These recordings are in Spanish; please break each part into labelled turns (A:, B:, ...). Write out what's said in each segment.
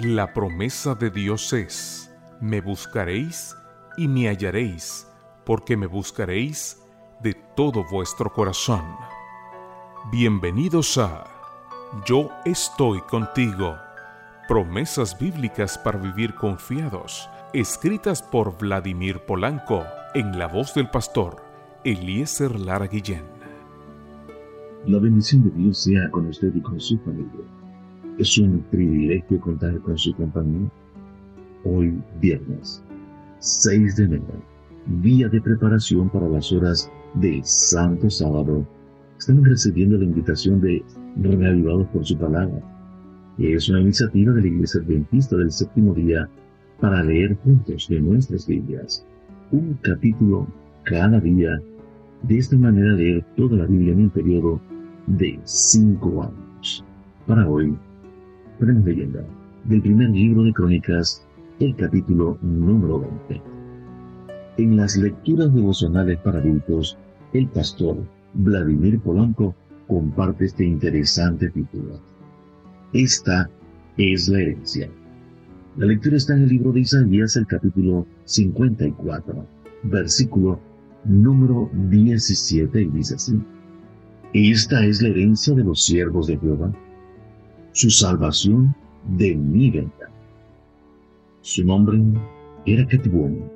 A: La promesa de Dios es, me buscaréis y me hallaréis, porque me buscaréis de todo vuestro corazón. Bienvenidos a Yo estoy contigo. Promesas bíblicas para vivir confiados, escritas por Vladimir Polanco, en la voz del pastor Eliezer Lara Guillén.
B: La bendición de Dios sea con usted y con su familia. Es un privilegio contar con su compañía. Hoy, viernes 6 de enero, día de preparación para las horas del Santo Sábado, estamos recibiendo la invitación de Reavivados por su palabra, es una iniciativa de la Iglesia Adventista del séptimo día para leer juntos de nuestras Biblias, un capítulo cada día. De esta manera leer toda la Biblia en un periodo de cinco años. Para hoy, Leyenda del primer libro de Crónicas, el capítulo número 20. En las lecturas devocionales para adultos, el pastor Vladimir Polanco comparte este interesante título. Esta es la herencia. La lectura está en el libro de Isaías, el capítulo 54, versículo número 17, y dice así. Esta es la herencia de los siervos de Jehová su salvación de mi venta. Su nombre era Ketibón.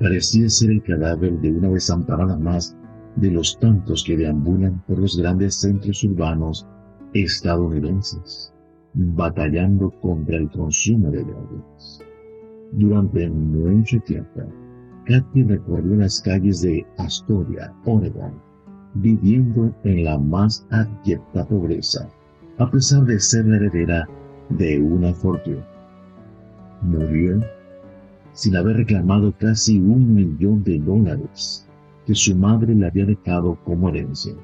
B: Parecía ser el cadáver de una desamparada más de los tantos que deambulan por los grandes centros urbanos estadounidenses, batallando contra el consumo de drogas. Durante mucho tiempo, Katy recorrió las calles de Astoria, Oregon, viviendo en la más abyecta pobreza a pesar de ser la heredera de una fortuna. Murió sin haber reclamado casi un millón de dólares que su madre le había dejado como herencia.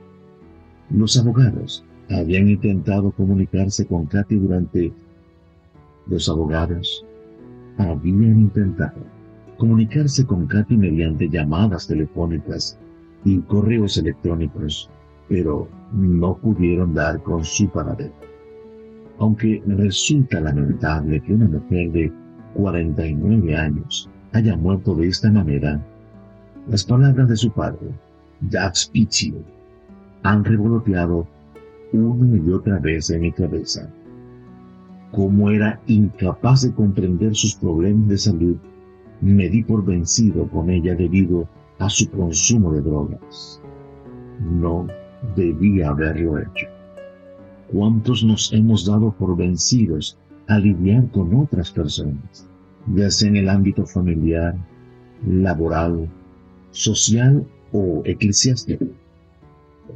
B: Los abogados habían intentado comunicarse con Katy durante... Los abogados habían intentado comunicarse con Katy mediante llamadas telefónicas y correos electrónicos pero no pudieron dar con su paradero. Aunque resulta lamentable que una mujer de 49 años haya muerto de esta manera, las palabras de su padre, Jack Spitzier, han revoloteado una y otra vez en mi cabeza. Como era incapaz de comprender sus problemas de salud, me di por vencido con ella debido a su consumo de drogas. No debía haberlo hecho. ¿Cuántos nos hemos dado por vencidos a lidiar con otras personas, ya sea en el ámbito familiar, laboral, social o eclesiástico?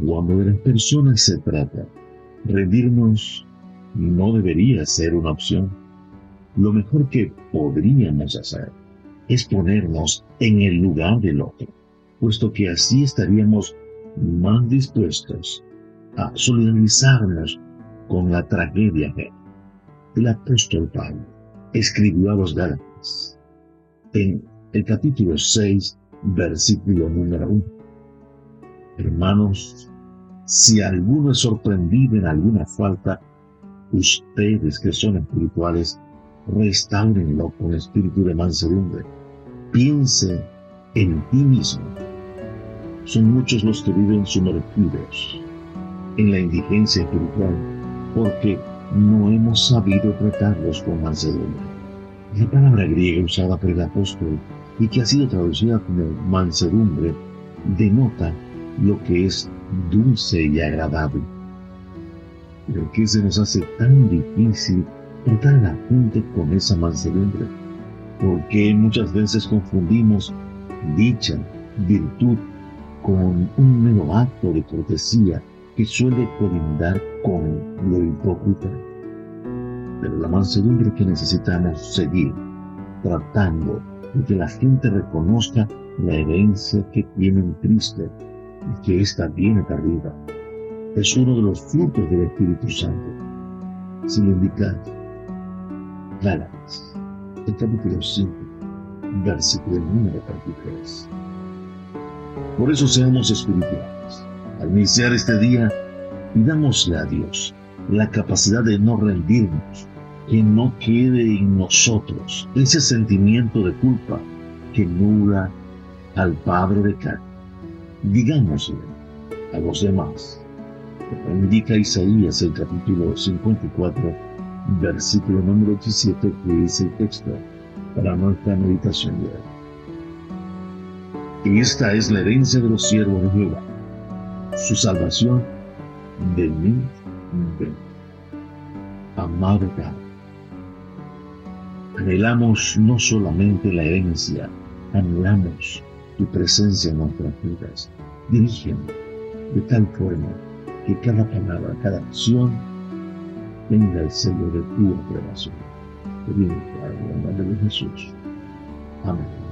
B: Cuando de las personas se trata, rendirnos no debería ser una opción. Lo mejor que podríamos hacer es ponernos en el lugar del otro, puesto que así estaríamos más dispuestos a solidarizarnos con la tragedia que el apóstol Pablo escribió a los Gálatas en el capítulo 6, versículo número 1. Hermanos, si alguno es sorprendido en alguna falta, ustedes que son espirituales, restáurenlo con espíritu de mansedumbre. Piense en ti mismo son muchos los que viven sumergidos en la indigencia espiritual porque no hemos sabido tratarlos con mansedumbre. La palabra griega usada por el apóstol y que ha sido traducida como mansedumbre denota lo que es dulce y agradable. ¿Por qué se nos hace tan difícil tratar a la gente con esa mansedumbre? Porque muchas veces confundimos dicha, virtud con un mero acto de cortesía que suele colindar con lo hipócrita. Pero la mansedumbre que necesitamos seguir tratando y que la gente reconozca la herencia que tiene en Cristo y que ésta viene de arriba. Es uno de los frutos del Espíritu Santo. Sin indicar, Gálatas, el capítulo 5, versículo número 23. Por eso seamos espirituales. Al iniciar este día, pidámosle a Dios la capacidad de no rendirnos que no quede en nosotros ese sentimiento de culpa que nula al Padre de cada. Digámosle a los demás, como indica Isaías el capítulo 54, versículo número 17, que dice el texto para nuestra meditación de hoy. Esta es la herencia de los siervos de Jehová, su salvación de mí, amado Padre. Anhelamos no solamente la herencia, anhelamos tu presencia en nuestras vidas. Dirígeme de tal forma que cada palabra, cada acción tenga el sello de tu aprobación. Te pido, Padre, en nombre de Jesús. Amén.